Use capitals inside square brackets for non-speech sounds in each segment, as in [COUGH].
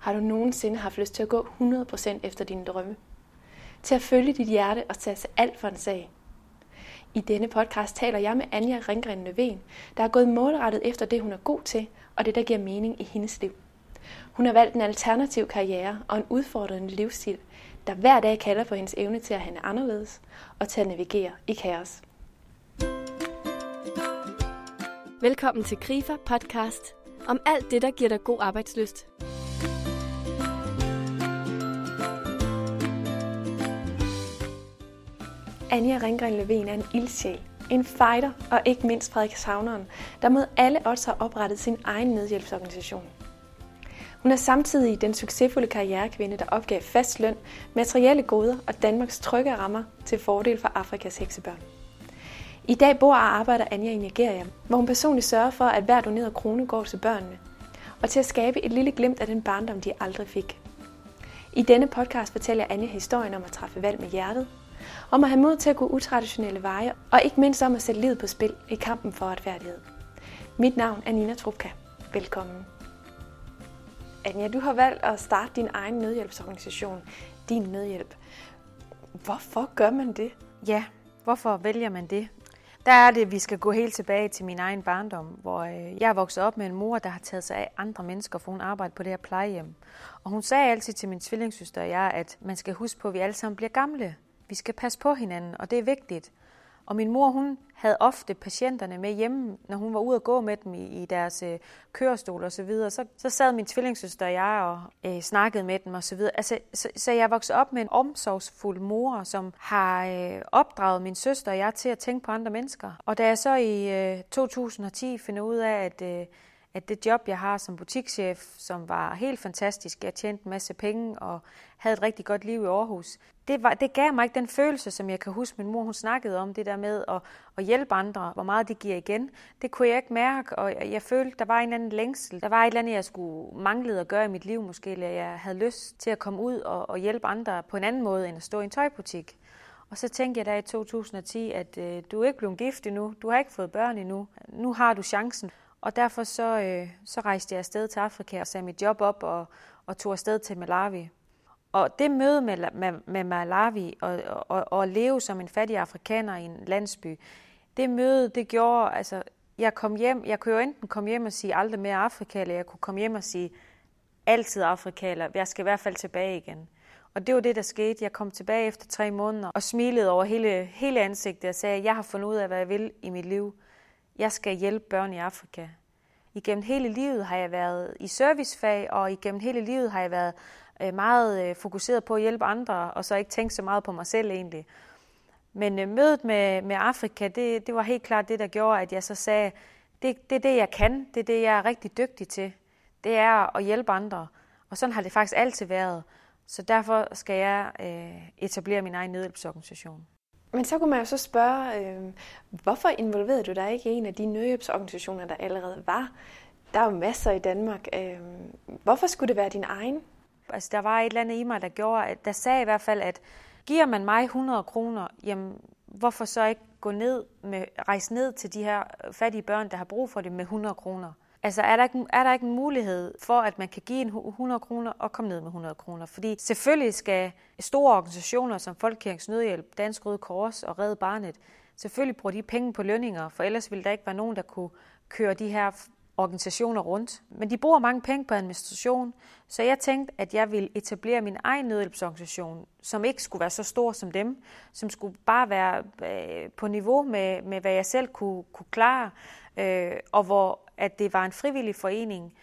Har du nogensinde haft lyst til at gå 100% efter dine drømme? Til at følge dit hjerte og tage alt for en sag? I denne podcast taler jeg med Anja Ringgren Nøven, der er gået målrettet efter det, hun er god til, og det, der giver mening i hendes liv. Hun har valgt en alternativ karriere og en udfordrende livsstil, der hver dag kalder på hendes evne til at handle anderledes og til at navigere i kaos. Velkommen til Grifer podcast om alt det, der giver dig god arbejdsløst. Anja Ringgren Levin er en ildsjæl, en fighter og ikke mindst Frederikshavneren, der mod alle odds har oprettet sin egen nødhjælpsorganisation. Hun er samtidig den succesfulde karrierekvinde, der opgav fast løn, materielle goder og Danmarks trygge rammer til fordel for Afrikas heksebørn. I dag bor og arbejder Anja i Nigeria, hvor hun personligt sørger for, at hver doneret krone går til børnene, og til at skabe et lille glimt af den barndom, de aldrig fik. I denne podcast fortæller Anja historien om at træffe valg med hjertet, om at have mod til at gå utraditionelle veje, og ikke mindst om at sætte livet på spil i kampen for retfærdighed. Mit navn er Nina Trupka. Velkommen. Anja, du har valgt at starte din egen nødhjælpsorganisation, Din Nødhjælp. Hvorfor gør man det? Ja, hvorfor vælger man det? Der er det, at vi skal gå helt tilbage til min egen barndom, hvor øh, jeg er vokset op med en mor, der har taget sig af andre mennesker, for hun arbejder på det her plejehjem. Og hun sagde altid til min tvillingssøster og jeg, at man skal huske på, at vi alle sammen bliver gamle. Vi skal passe på hinanden, og det er vigtigt. Og min mor, hun havde ofte patienterne med hjemme, når hun var ude at gå med dem i, i deres øh, kørestol og så videre. Så, så sad min tvillingssøster og jeg og øh, snakkede med dem og så videre. Altså, så, så jeg voksede op med en omsorgsfuld mor, som har øh, opdraget min søster og jeg til at tænke på andre mennesker. Og da jeg så i øh, 2010 finder ud af, at øh, at det job, jeg har som butikschef, som var helt fantastisk, jeg tjente en masse penge og havde et rigtig godt liv i Aarhus, det, var, det gav mig ikke den følelse, som jeg kan huske, min mor hun snakkede om, det der med at, at hjælpe andre, hvor meget det giver igen. Det kunne jeg ikke mærke, og jeg følte, der var en eller anden længsel. Der var et eller andet, jeg skulle manglede at gøre i mit liv måske, eller jeg havde lyst til at komme ud og, og hjælpe andre på en anden måde, end at stå i en tøjbutik. Og så tænkte jeg da i 2010, at øh, du er ikke blevet gift endnu, du har ikke fået børn endnu, nu har du chancen. Og derfor så, øh, så rejste jeg afsted til Afrika og sagde mit job op og, og tog afsted til Malawi. Og det møde med, med, med Malawi og, og, og leve som en fattig afrikaner i en landsby, det møde, det gjorde, altså, jeg kom hjem, jeg kunne jo enten komme hjem og sige aldrig mere Afrika, eller jeg kunne komme hjem og sige altid Afrika, eller jeg skal i hvert fald tilbage igen. Og det var det, der skete. Jeg kom tilbage efter tre måneder og smilede over hele, hele ansigtet og sagde, at jeg har fundet ud af, hvad jeg vil i mit liv. Jeg skal hjælpe børn i Afrika. Igennem hele livet har jeg været i servicefag, og igennem hele livet har jeg været øh, meget øh, fokuseret på at hjælpe andre, og så ikke tænkt så meget på mig selv egentlig. Men øh, mødet med, med Afrika, det, det var helt klart det, der gjorde, at jeg så sagde, det, det er det, jeg kan, det er det, jeg er rigtig dygtig til. Det er at hjælpe andre. Og sådan har det faktisk altid været. Så derfor skal jeg øh, etablere min egen nødhjælpsorganisation. Men så kunne man jo så spørge, øh, hvorfor involverede du dig ikke i en af de nødhjælpsorganisationer, der allerede var? Der er jo masser i Danmark. Øh, hvorfor skulle det være din egen? Altså, der var et eller andet i mig, der gjorde, at der sagde i hvert fald, at giver man mig 100 kroner, jamen, hvorfor så ikke gå ned med, rejse ned til de her øh, fattige børn, der har brug for det med 100 kroner? Altså er der, ikke, er der ikke en mulighed for, at man kan give en 100 kroner og komme ned med 100 kroner? Fordi selvfølgelig skal store organisationer som Folkekirkens Nødhjælp, Dansk Røde Kors og Red Barnet, selvfølgelig bruge de penge på lønninger, for ellers ville der ikke være nogen, der kunne køre de her organisationer rundt. Men de bruger mange penge på administration, så jeg tænkte, at jeg ville etablere min egen nødhjælpsorganisation, som ikke skulle være så stor som dem, som skulle bare være øh, på niveau med, med hvad jeg selv kunne, kunne klare, øh, og hvor at det var en frivillig forening,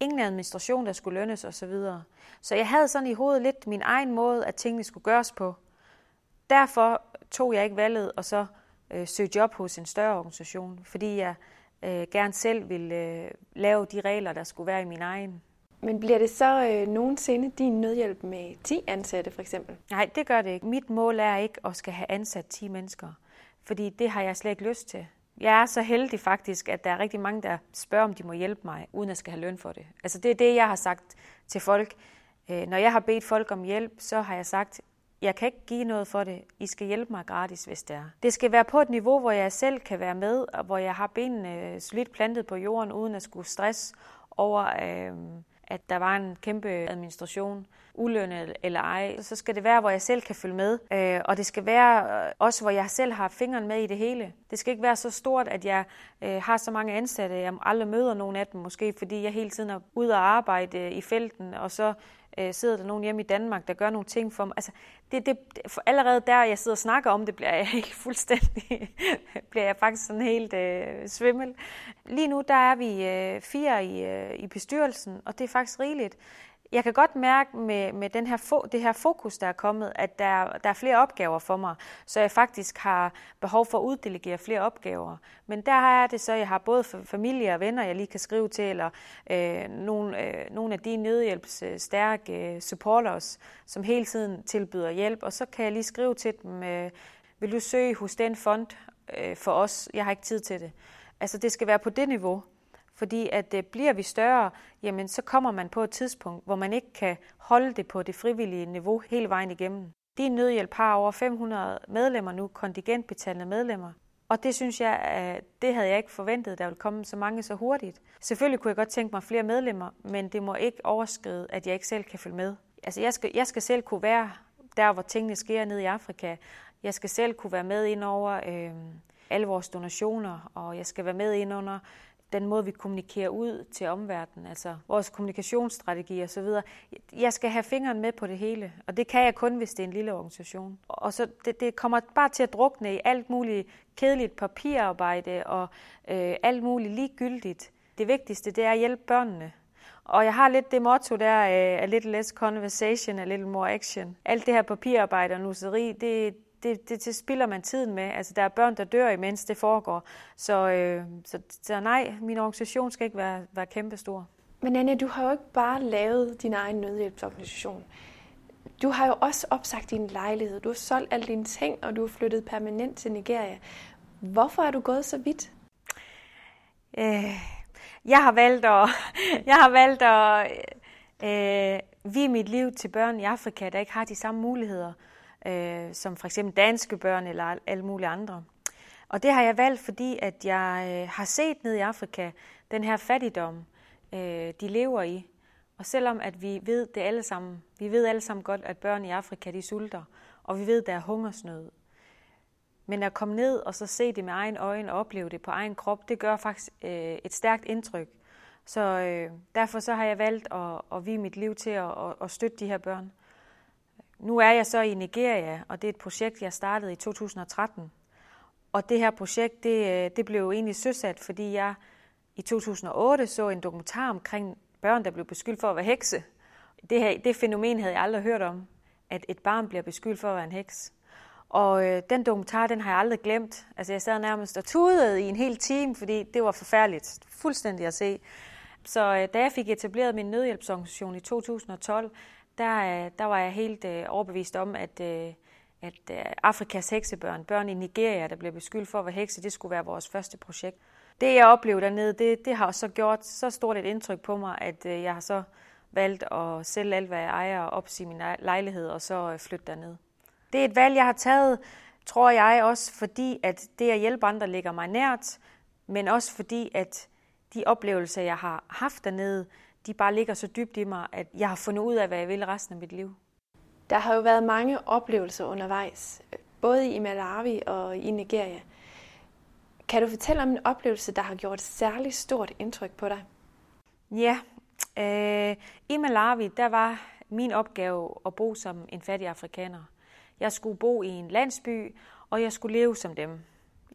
ingen administration, der skulle lønnes osv. Så, så jeg havde sådan i hovedet lidt min egen måde, at tingene skulle gøres på. Derfor tog jeg ikke valget og så øh, søge job hos en større organisation, fordi jeg øh, gerne selv ville øh, lave de regler, der skulle være i min egen. Men bliver det så øh, nogensinde din nødhjælp med 10 ansatte for eksempel? Nej, det gør det ikke. Mit mål er ikke at skal have ansat 10 mennesker, fordi det har jeg slet ikke lyst til. Jeg er så heldig faktisk, at der er rigtig mange, der spørger, om de må hjælpe mig, uden at skal have løn for det. Altså det er det, jeg har sagt til folk. Øh, når jeg har bedt folk om hjælp, så har jeg sagt, jeg kan ikke give noget for det. I skal hjælpe mig gratis, hvis det er. Det skal være på et niveau, hvor jeg selv kan være med, og hvor jeg har benene solidt plantet på jorden, uden at skulle stress over, øh, at der var en kæmpe administration, ulønnet eller ej, så skal det være, hvor jeg selv kan følge med. Øh, og det skal være øh, også, hvor jeg selv har fingeren med i det hele. Det skal ikke være så stort, at jeg øh, har så mange ansatte, jeg aldrig møder nogen af dem, måske fordi jeg hele tiden er ude og arbejde øh, i felten, og så øh, sidder der nogen hjemme i Danmark, der gør nogle ting for mig. Altså, det, det, for allerede der, jeg sidder og snakker om det, bliver jeg [LAUGHS] helt fuldstændig, bliver jeg faktisk sådan helt øh, svimmel. Lige nu, der er vi øh, fire i, øh, i bestyrelsen, og det er faktisk rigeligt jeg kan godt mærke med, med den her det her fokus, der er kommet, at der, der er flere opgaver for mig, så jeg faktisk har behov for at uddelegere flere opgaver. Men der er det så, at jeg har både familie og venner, jeg lige kan skrive til, eller øh, nogle, øh, nogle af de nødhjælpsstærke øh, supporters, som hele tiden tilbyder hjælp, og så kan jeg lige skrive til dem, øh, vil du søge hos den fond øh, for os? Jeg har ikke tid til det. Altså det skal være på det niveau. Fordi at øh, bliver vi større, jamen så kommer man på et tidspunkt, hvor man ikke kan holde det på det frivillige niveau hele vejen igennem. Din nødhjælp har over 500 medlemmer nu, kontingentbetalende medlemmer. Og det synes jeg, øh, det havde jeg ikke forventet, der ville komme så mange så hurtigt. Selvfølgelig kunne jeg godt tænke mig flere medlemmer, men det må ikke overskride, at jeg ikke selv kan følge med. Altså jeg skal, jeg skal selv kunne være der, hvor tingene sker nede i Afrika. Jeg skal selv kunne være med ind over øh, alle vores donationer, og jeg skal være med ind under den måde, vi kommunikerer ud til omverdenen, altså vores kommunikationsstrategi og så videre. Jeg skal have fingeren med på det hele, og det kan jeg kun, hvis det er en lille organisation. Og så det, det kommer bare til at drukne i alt muligt kedeligt papirarbejde og øh, alt muligt ligegyldigt. Det vigtigste, det er at hjælpe børnene. Og jeg har lidt det motto der, uh, a little less conversation, a little more action. Alt det her papirarbejde og nusseri, det, det, det, det spilder man tiden med. Altså, der er børn, der dør, imens det foregår. Så, øh, så, så nej, min organisation skal ikke være, være kæmpestor. Men Anja, du har jo ikke bare lavet din egen nødhjælpsorganisation. Du har jo også opsagt din lejlighed. Du har solgt alle dine ting, og du har flyttet permanent til Nigeria. Hvorfor er du gået så vidt? Øh, jeg har valgt at, [LAUGHS] jeg har valgt at øh, vie mit liv til børn i Afrika, der ikke har de samme muligheder øh, øh, som for eksempel danske børn eller alle mulige andre. Og det har jeg valgt, fordi at jeg øh, har set ned i Afrika den her fattigdom, øh, de lever i. Og selvom at vi ved det alle sammen, vi ved alle sammen godt, at børn i Afrika de sulter, og vi ved, der er hungersnød. Men at komme ned og så se det med egen øjne og opleve det på egen krop, det gør faktisk øh, et stærkt indtryk. Så øh, derfor så har jeg valgt at, at vige mit liv til at, at, at støtte de her børn. Nu er jeg så i Nigeria, og det er et projekt, jeg startede i 2013. Og det her projekt, det, øh, det blev egentlig søsat, fordi jeg i 2008 så en dokumentar omkring børn, der blev beskyldt for at være hekse. Det, her, det fænomen havde jeg aldrig hørt om, at et barn bliver beskyldt for at være en heks. Og øh, den dokumentar, den har jeg aldrig glemt. Altså jeg sad nærmest og tudede i en hel time, fordi det var forfærdeligt. Fuldstændig at se. Så øh, da jeg fik etableret min nødhjælpsorganisation i 2012, der, øh, der var jeg helt øh, overbevist om, at, øh, at øh, Afrikas heksebørn, børn i Nigeria, der blev beskyldt for at være hekse, det skulle være vores første projekt. Det, jeg oplevede dernede, det, det har så gjort så stort et indtryk på mig, at øh, jeg har så valgt at sælge alt, hvad jeg ejer, og opsige min lejlighed, og så øh, flytte derned. Det er et valg, jeg har taget, tror jeg også, fordi at det at hjælpe andre ligger mig nært, men også fordi, at de oplevelser, jeg har haft dernede, de bare ligger så dybt i mig, at jeg har fundet ud af, hvad jeg vil resten af mit liv. Der har jo været mange oplevelser undervejs, både i Malawi og i Nigeria. Kan du fortælle om en oplevelse, der har gjort et særligt stort indtryk på dig? Ja, øh, i Malawi, der var min opgave at bo som en fattig afrikaner. Jeg skulle bo i en landsby, og jeg skulle leve som dem.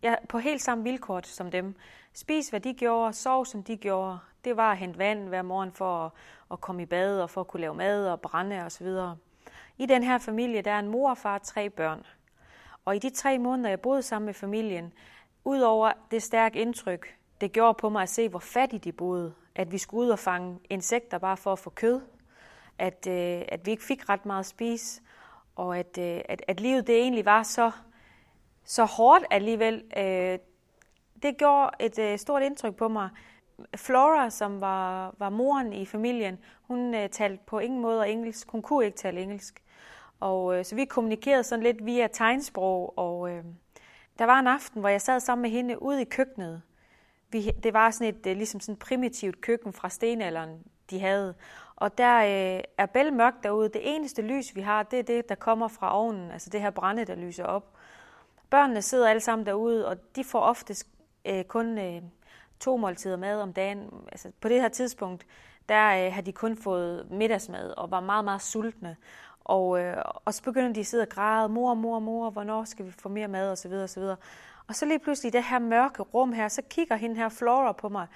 Jeg, på helt samme vilkår som dem. Spis, hvad de gjorde, sov, som de gjorde, det var at hente vand hver morgen for at, at komme i bad og for at kunne lave mad og brænde osv. I den her familie, der er en mor og far og tre børn. Og i de tre måneder, jeg boede sammen med familien, udover det stærke indtryk, det gjorde på mig at se, hvor fattigt de boede. At vi skulle ud og fange insekter bare for at få kød. At, øh, at vi ikke fik ret meget at spise. Og at, øh, at, at livet det egentlig var så, så hårdt alligevel. Øh, det gjorde et øh, stort indtryk på mig. Flora, som var, var moren i familien, hun øh, talte på ingen måde engelsk. Hun kunne ikke tale engelsk. Og øh, så vi kommunikerede sådan lidt via tegnsprog. Og øh, der var en aften, hvor jeg sad sammen med hende ude i køkkenet. Vi, det var sådan et øh, ligesom sådan primitivt køkken fra stenalderen, de havde. Og der øh, er bælmørkt derude. Det eneste lys, vi har, det er det, der kommer fra ovnen, altså det her brænde, der lyser op. Børnene sidder alle sammen derude, og de får oftest øh, kun øh, to måltider mad om dagen. Altså, på det her tidspunkt, der øh, har de kun fået middagsmad og var meget, meget sultne. Og, øh, og så begynder de at sidde og græde, mor, mor, mor, hvornår skal vi få mere mad, og så videre, og så videre. Og så lige pludselig i det her mørke rum her, så kigger hende her Flora på mig,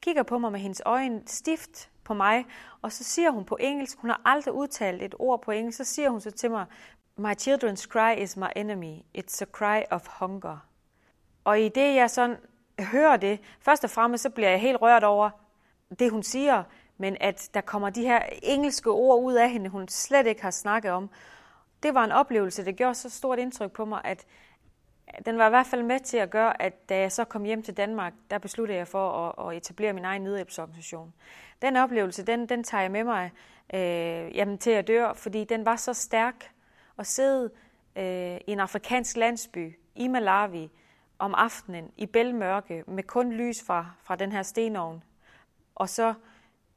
kigger på mig med hendes øjne stift på mig, og så siger hun på engelsk, hun har aldrig udtalt et ord på engelsk, så siger hun så til mig, My children's cry is my enemy. It's a cry of hunger. Og i det, jeg sådan hører det, først og fremmest, så bliver jeg helt rørt over det, hun siger, men at der kommer de her engelske ord ud af hende, hun slet ikke har snakket om. Det var en oplevelse, der gjorde så stort indtryk på mig, at den var i hvert fald med til at gøre, at da jeg så kom hjem til Danmark, der besluttede jeg for at, at etablere min egen nødhjælpsorganisation. Den oplevelse, den, den tager jeg med mig øh, jamen, til at dør, fordi den var så stærk at sidde øh, i en afrikansk landsby i Malawi om aftenen i bælmørke med kun lys fra, fra den her stenovn. Og så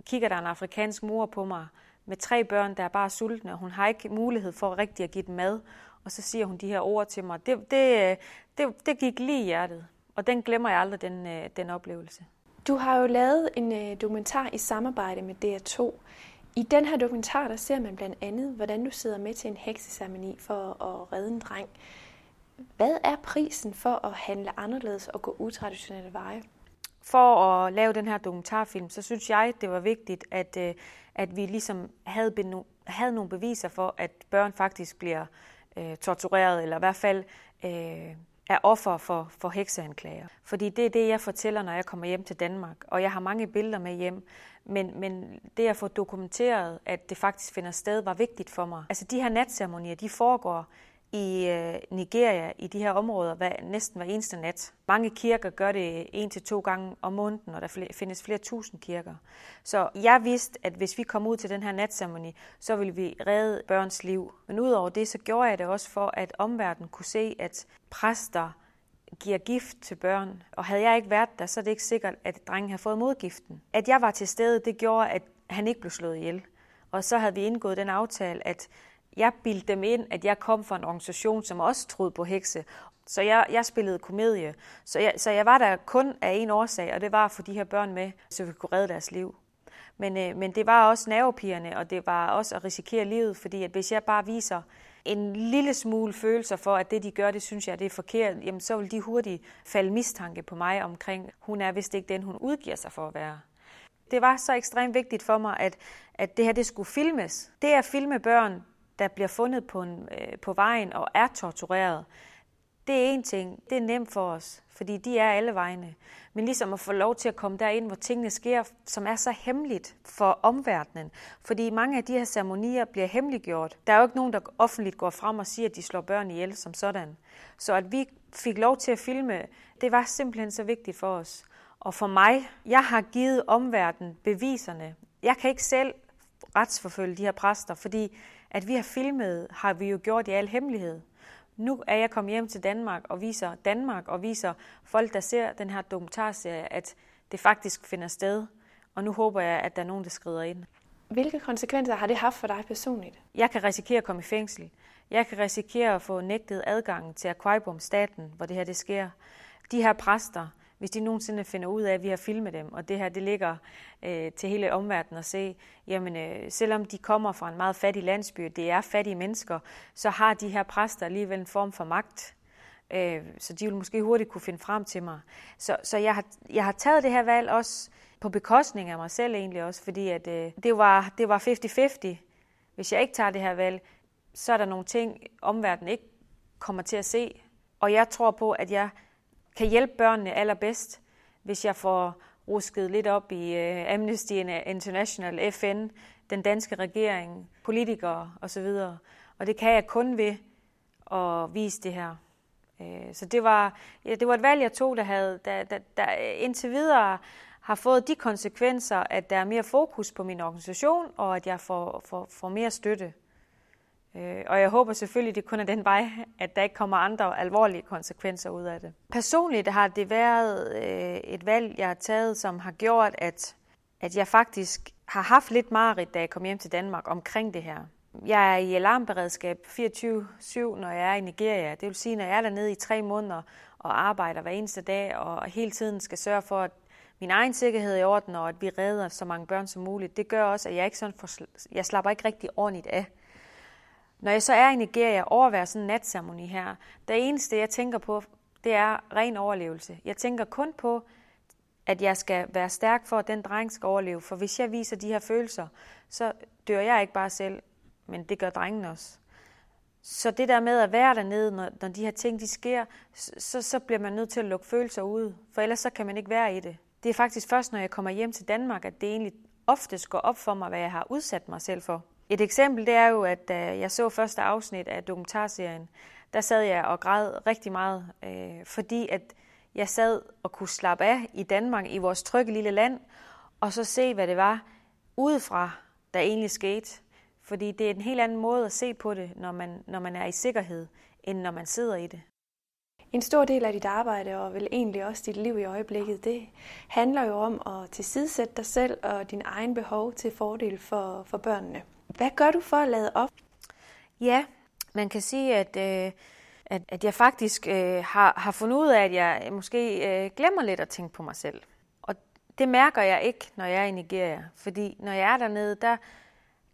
kigger der en afrikansk mor på mig med tre børn, der er bare sultne, og hun har ikke mulighed for rigtig at give dem mad. Og så siger hun de her ord til mig. Det, det, det, det gik lige i hjertet, og den glemmer jeg aldrig, den, øh, den oplevelse. Du har jo lavet en øh, dokumentar i samarbejde med DR2. I den her dokumentar, der ser man blandt andet, hvordan du sidder med til en hekseceremoni for at redde en dreng. Hvad er prisen for at handle anderledes og gå utraditionelle veje? For at lave den her dokumentarfilm, så synes jeg, det var vigtigt, at, øh, at vi ligesom havde, havde nogle beviser for, at børn faktisk bliver øh, tortureret, eller i hvert fald øh, er offer for, for hekseanklager. Fordi det er det, jeg fortæller, når jeg kommer hjem til Danmark. Og jeg har mange billeder med hjem. Men, men det at få dokumenteret, at det faktisk finder sted, var vigtigt for mig. Altså de her natceremonier, de foregår i øh, Nigeria, i de her områder, hver, næsten hver eneste nat. Mange kirker gør det en til to gange om måneden, og der findes flere tusind kirker. Så jeg vidste, at hvis vi kom ud til den her natceremoni, så ville vi redde børns liv. Men udover det, så gjorde jeg det også for, at omverdenen kunne se, at præster giver gift til børn. Og havde jeg ikke været der, så er det ikke sikkert, at drengen har fået modgiften. At jeg var til stede, det gjorde, at han ikke blev slået ihjel. Og så havde vi indgået den aftale, at jeg bildte dem ind, at jeg kom fra en organisation, som også troede på hekse. Så jeg, jeg spillede komedie. Så jeg, så jeg var der kun af en årsag, og det var at få de her børn med, så vi kunne redde deres liv. Men, øh, men det var også nervepigerne, og det var også at risikere livet, fordi at hvis jeg bare viser en lille smule følelser for, at det de gør, det synes jeg, det er forkert, jamen så vil de hurtigt falde mistanke på mig omkring, hun er vist ikke den, hun udgiver sig for at være. Det var så ekstremt vigtigt for mig, at, at det her det skulle filmes. Det at filme børn, der bliver fundet på, en, øh, på vejen og er tortureret, det er en ting. Det er nemt for os, fordi de er alle vegne. Men ligesom at få lov til at komme derind, hvor tingene sker, som er så hemmeligt for omverdenen. Fordi mange af de her ceremonier bliver hemmeliggjort. Der er jo ikke nogen, der offentligt går frem og siger, at de slår børn ihjel som sådan. Så at vi fik lov til at filme, det var simpelthen så vigtigt for os. Og for mig, jeg har givet omverdenen beviserne. Jeg kan ikke selv retsforfølge de her præster, fordi at vi har filmet, har vi jo gjort i al hemmelighed. Nu er jeg kommet hjem til Danmark og viser Danmark og viser folk, der ser den her dokumentarserie, at det faktisk finder sted. Og nu håber jeg, at der er nogen, der skrider ind. Hvilke konsekvenser har det haft for dig personligt? Jeg kan risikere at komme i fængsel. Jeg kan risikere at få nægtet adgang til Aquaibum, staten, hvor det her det sker. De her præster, hvis de nogensinde finder ud af, at vi har filmet dem, og det her det ligger øh, til hele omverdenen at se, jamen øh, selvom de kommer fra en meget fattig landsby, det er fattige mennesker, så har de her præster alligevel en form for magt. Øh, så de vil måske hurtigt kunne finde frem til mig. Så, så jeg, har, jeg har taget det her valg også på bekostning af mig selv egentlig også, fordi at, øh, det var, det var 50-50. Hvis jeg ikke tager det her valg, så er der nogle ting, omverdenen ikke kommer til at se. Og jeg tror på, at jeg kan hjælpe børnene allerbedst, hvis jeg får rusket lidt op i uh, Amnesty International, FN, den danske regering, politikere osv. Og det kan jeg kun ved at vise det her. Uh, så det var, ja, det var et valg, jeg tog, der, havde, der, der, der indtil videre har fået de konsekvenser, at der er mere fokus på min organisation, og at jeg får, får, får mere støtte. Øh, og jeg håber selvfølgelig, det kun er den vej, at der ikke kommer andre alvorlige konsekvenser ud af det. Personligt har det været øh, et valg, jeg har taget, som har gjort, at, at jeg faktisk har haft lidt mareridt, da jeg kom hjem til Danmark omkring det her. Jeg er i alarmberedskab 24-7, når jeg er i Nigeria. Det vil sige, når jeg er dernede i tre måneder og arbejder hver eneste dag, og hele tiden skal sørge for, at min egen sikkerhed er i orden, og at vi redder så mange børn som muligt. Det gør også, at jeg ikke sådan får, jeg slapper ikke rigtig ordentligt af. Når jeg så er i Nigeria og overværer sådan en natceremoni her, det eneste, jeg tænker på, det er ren overlevelse. Jeg tænker kun på, at jeg skal være stærk for, at den dreng skal overleve. For hvis jeg viser de her følelser, så dør jeg ikke bare selv, men det gør drengen også. Så det der med at være dernede, når, når de her ting de sker, så, så bliver man nødt til at lukke følelser ud, for ellers så kan man ikke være i det. Det er faktisk først, når jeg kommer hjem til Danmark, at det egentlig oftest går op for mig, hvad jeg har udsat mig selv for. Et eksempel det er jo, at da jeg så første afsnit af dokumentarserien, der sad jeg og græd rigtig meget, øh, fordi at jeg sad og kunne slappe af i Danmark, i vores trygge lille land, og så se, hvad det var udefra, der egentlig skete. Fordi det er en helt anden måde at se på det, når man, når man er i sikkerhed, end når man sidder i det. En stor del af dit arbejde, og vel egentlig også dit liv i øjeblikket, det handler jo om at tilsidesætte dig selv og din egen behov til fordel for, for børnene. Hvad gør du for at lade op? Ja, man kan sige, at, øh, at, at jeg faktisk øh, har, har fundet ud af, at jeg måske øh, glemmer lidt at tænke på mig selv. Og det mærker jeg ikke, når jeg er i Nigeria. Fordi når jeg er dernede, der,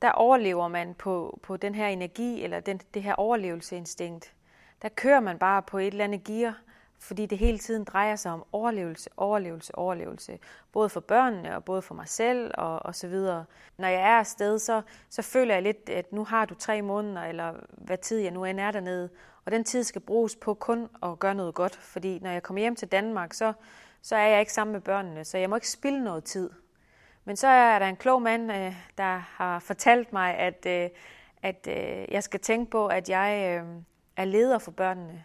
der overlever man på, på den her energi, eller den, det her overlevelseinstinkt. Der kører man bare på et eller andet gear, fordi det hele tiden drejer sig om overlevelse, overlevelse, overlevelse. Både for børnene og både for mig selv og, og så videre. Når jeg er afsted, så, så føler jeg lidt, at nu har du tre måneder, eller hvad tid jeg nu end er dernede. Og den tid skal bruges på kun at gøre noget godt. Fordi når jeg kommer hjem til Danmark, så, så er jeg ikke sammen med børnene, så jeg må ikke spille noget tid. Men så er der en klog mand, øh, der har fortalt mig, at, øh, at øh, jeg skal tænke på, at jeg er leder for børnene.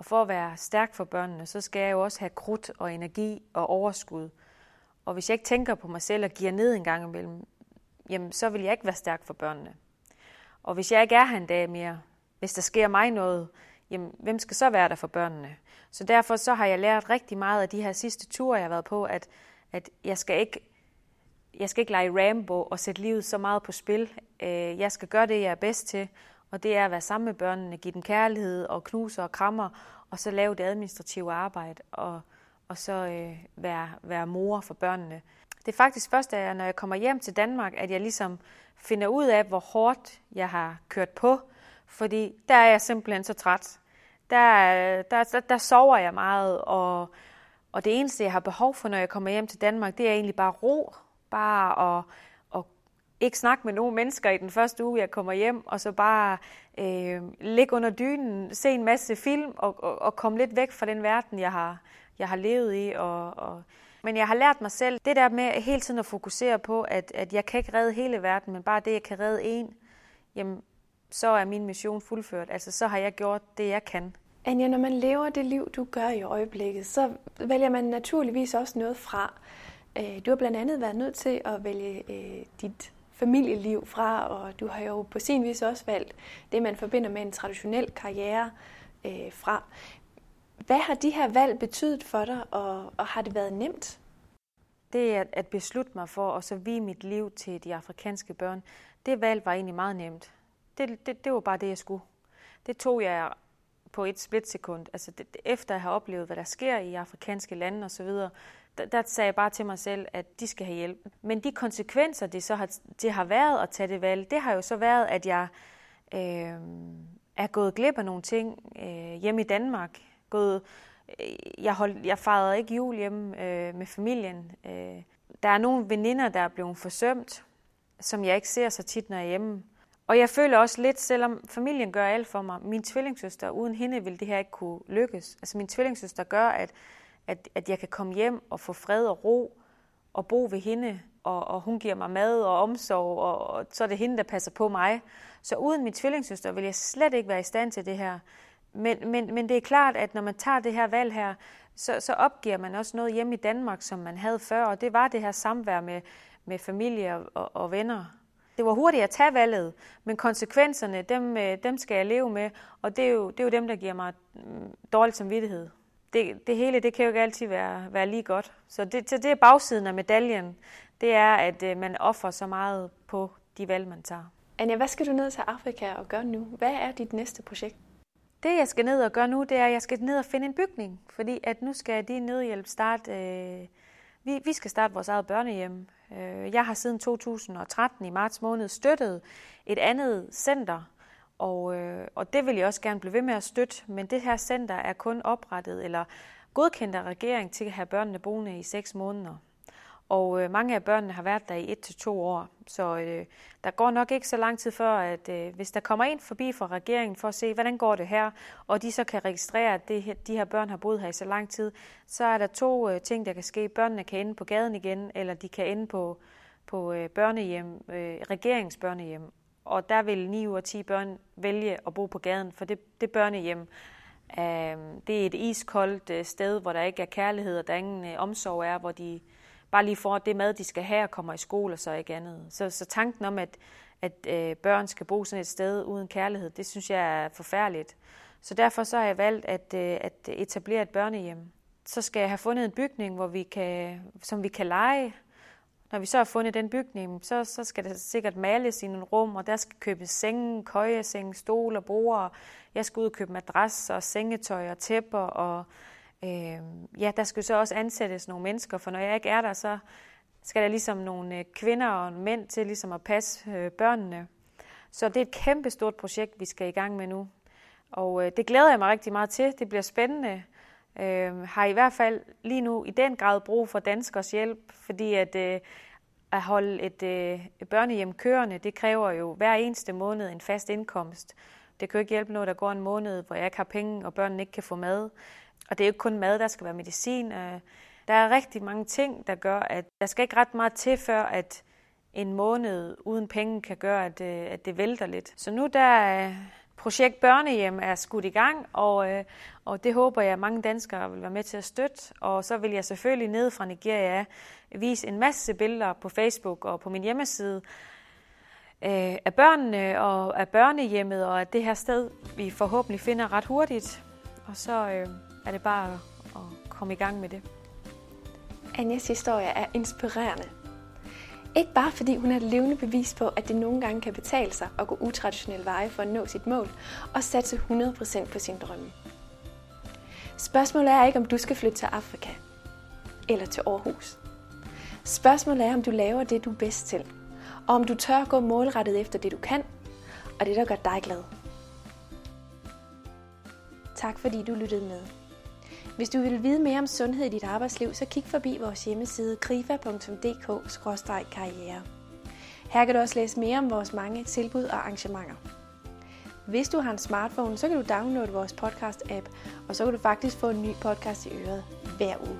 Og for at være stærk for børnene, så skal jeg jo også have krudt og energi og overskud. Og hvis jeg ikke tænker på mig selv og giver ned en gang imellem, jamen så vil jeg ikke være stærk for børnene. Og hvis jeg ikke er her en dag mere, hvis der sker mig noget, jamen hvem skal så være der for børnene? Så derfor så har jeg lært rigtig meget af de her sidste ture, jeg har været på, at, at jeg skal ikke jeg skal ikke lege Rambo og sætte livet så meget på spil. Øh, jeg skal gøre det, jeg er bedst til, og det er at være sammen med børnene, give dem kærlighed og knuse og krammer, og så lave det administrative arbejde, og, og så øh, være, være mor for børnene. Det er faktisk først, at jeg, når jeg kommer hjem til Danmark, at jeg ligesom finder ud af, hvor hårdt jeg har kørt på, fordi der er jeg simpelthen så træt. Der, der, der, der sover jeg meget, og, og det eneste, jeg har behov for, når jeg kommer hjem til Danmark, det er egentlig bare ro, bare at ikke snakke med nogen mennesker i den første uge, jeg kommer hjem, og så bare øh, ligge under dynen, se en masse film og, og, og komme lidt væk fra den verden, jeg har, jeg har levet i. Og, og men jeg har lært mig selv det der med hele tiden at fokusere på, at, at jeg kan ikke redde hele verden, men bare det, jeg kan redde en, jamen, så er min mission fuldført. Altså, så har jeg gjort det, jeg kan. Anja, når man lever det liv, du gør i øjeblikket, så vælger man naturligvis også noget fra. Øh, du har blandt andet været nødt til at vælge øh, dit familieliv fra, og du har jo på sin vis også valgt det, man forbinder med en traditionel karriere øh, fra. Hvad har de her valg betydet for dig, og, og har det været nemt? Det at, at beslutte mig for at så vige mit liv til de afrikanske børn, det valg var egentlig meget nemt. Det, det, det var bare det, jeg skulle. Det tog jeg på et splitsekund. Altså det, efter at have oplevet, hvad der sker i afrikanske lande osv., der, der sagde jeg bare til mig selv, at de skal have hjælp. Men de konsekvenser, det så har, det har været at tage det valg, det har jo så været, at jeg øh, er gået glip af nogle ting øh, hjemme i Danmark. Gået, øh, jeg, hold, jeg fejrede ikke jul hjemme øh, med familien. Øh, der er nogle veninder, der er blevet forsømt, som jeg ikke ser så tit, når jeg er hjemme. Og jeg føler også lidt, selvom familien gør alt for mig, min tvillingssøster, uden hende ville det her ikke kunne lykkes. Altså min tvillingssøster gør, at at, at jeg kan komme hjem og få fred og ro og bo ved hende, og, og hun giver mig mad og omsorg, og, og så er det hende, der passer på mig. Så uden min tvillingssøster vil jeg slet ikke være i stand til det her. Men, men, men det er klart, at når man tager det her valg her, så, så opgiver man også noget hjemme i Danmark, som man havde før, og det var det her samvær med, med familie og, og venner. Det var hurtigt at tage valget, men konsekvenserne, dem, øh, dem skal jeg leve med, og det er jo, det er jo dem, der giver mig mm, dårlig samvittighed det, det hele det kan jo ikke altid være, være lige godt. Så det, så det er bagsiden af medaljen. det er, at øh, man offrer så meget på de valg, man tager. Anja, hvad skal du ned til Afrika og gøre nu? Hvad er dit næste projekt? Det, jeg skal ned og gøre nu, det er, at jeg skal ned og finde en bygning. Fordi at nu skal de nødhjælp starte... Øh, vi, vi skal starte vores eget børnehjem. Øh, jeg har siden 2013 i marts måned støttet et andet center, og, øh, og det vil jeg også gerne blive ved med at støtte. Men det her center er kun oprettet eller godkendt af regeringen til at have børnene boende i 6 måneder. Og øh, mange af børnene har været der i et til to år, så øh, der går nok ikke så lang tid før, at øh, hvis der kommer en forbi fra regeringen for at se, hvordan går det her, og de så kan registrere, at det, de her børn har boet her i så lang tid, så er der to øh, ting, der kan ske. Børnene kan ende på gaden igen, eller de kan ende på, på øh, børnehjem, øh, regeringsbørnehjem. Og der vil 9 ud af 10 børn vælge at bo på gaden, for det, det børnehjem øh, det er et iskoldt øh, sted, hvor der ikke er kærlighed, og der ingen øh, omsorg er, hvor de bare lige får det mad, de skal have og kommer i skole og så ikke andet. Så, så tanken om, at, at øh, børn skal bo sådan et sted uden kærlighed, det synes jeg er forfærdeligt. Så derfor så har jeg valgt at, øh, at etablere et børnehjem. Så skal jeg have fundet en bygning, hvor vi kan, som vi kan lege. Når vi så har fundet den bygning, så, så skal der sikkert males i nogle rum, og der skal købes senge, køjesenge, stole og borde. Jeg skal ud og købe madrasser, sengetøj og tæpper og øh, ja, der skal så også ansættes nogle mennesker, for når jeg ikke er der, så skal der ligesom nogle øh, kvinder og mænd til ligesom at passe øh, børnene. Så det er et kæmpe stort projekt, vi skal i gang med nu. Og øh, det glæder jeg mig rigtig meget til. Det bliver spændende. Øh, har i hvert fald lige nu i den grad brug for danskers hjælp, fordi at, øh, at holde et, øh, et børnehjem kørende, det kræver jo hver eneste måned en fast indkomst. Det kan jo ikke hjælpe noget, der går en måned, hvor jeg ikke har penge, og børnene ikke kan få mad. Og det er jo ikke kun mad, der skal være medicin. Øh, der er rigtig mange ting, der gør, at der skal ikke ret meget til, før at en måned uden penge kan gøre, at, øh, at det vælter lidt. Så nu der øh, projekt Børnehjem er skudt i gang, og, øh, og det håber jeg, at mange danskere vil være med til at støtte. Og så vil jeg selvfølgelig ned fra Nigeria vise en masse billeder på Facebook og på min hjemmeside øh, af børnene og af børnehjemmet, og af det her sted, vi forhåbentlig finder ret hurtigt. Og så øh, er det bare at komme i gang med det. Anjas historie er inspirerende. Ikke bare fordi hun er et levende bevis på, at det nogle gange kan betale sig at gå utraditionelle veje for at nå sit mål og satse 100% på sin drømme. Spørgsmålet er ikke, om du skal flytte til Afrika eller til Aarhus. Spørgsmålet er, om du laver det, du er bedst til, og om du tør gå målrettet efter det, du kan, og det, der gør dig glad. Tak fordi du lyttede med. Hvis du vil vide mere om sundhed i dit arbejdsliv, så kig forbi vores hjemmeside grifa.dk-karriere. Her kan du også læse mere om vores mange tilbud og arrangementer. Hvis du har en smartphone, så kan du downloade vores podcast-app, og så kan du faktisk få en ny podcast i øret hver uge.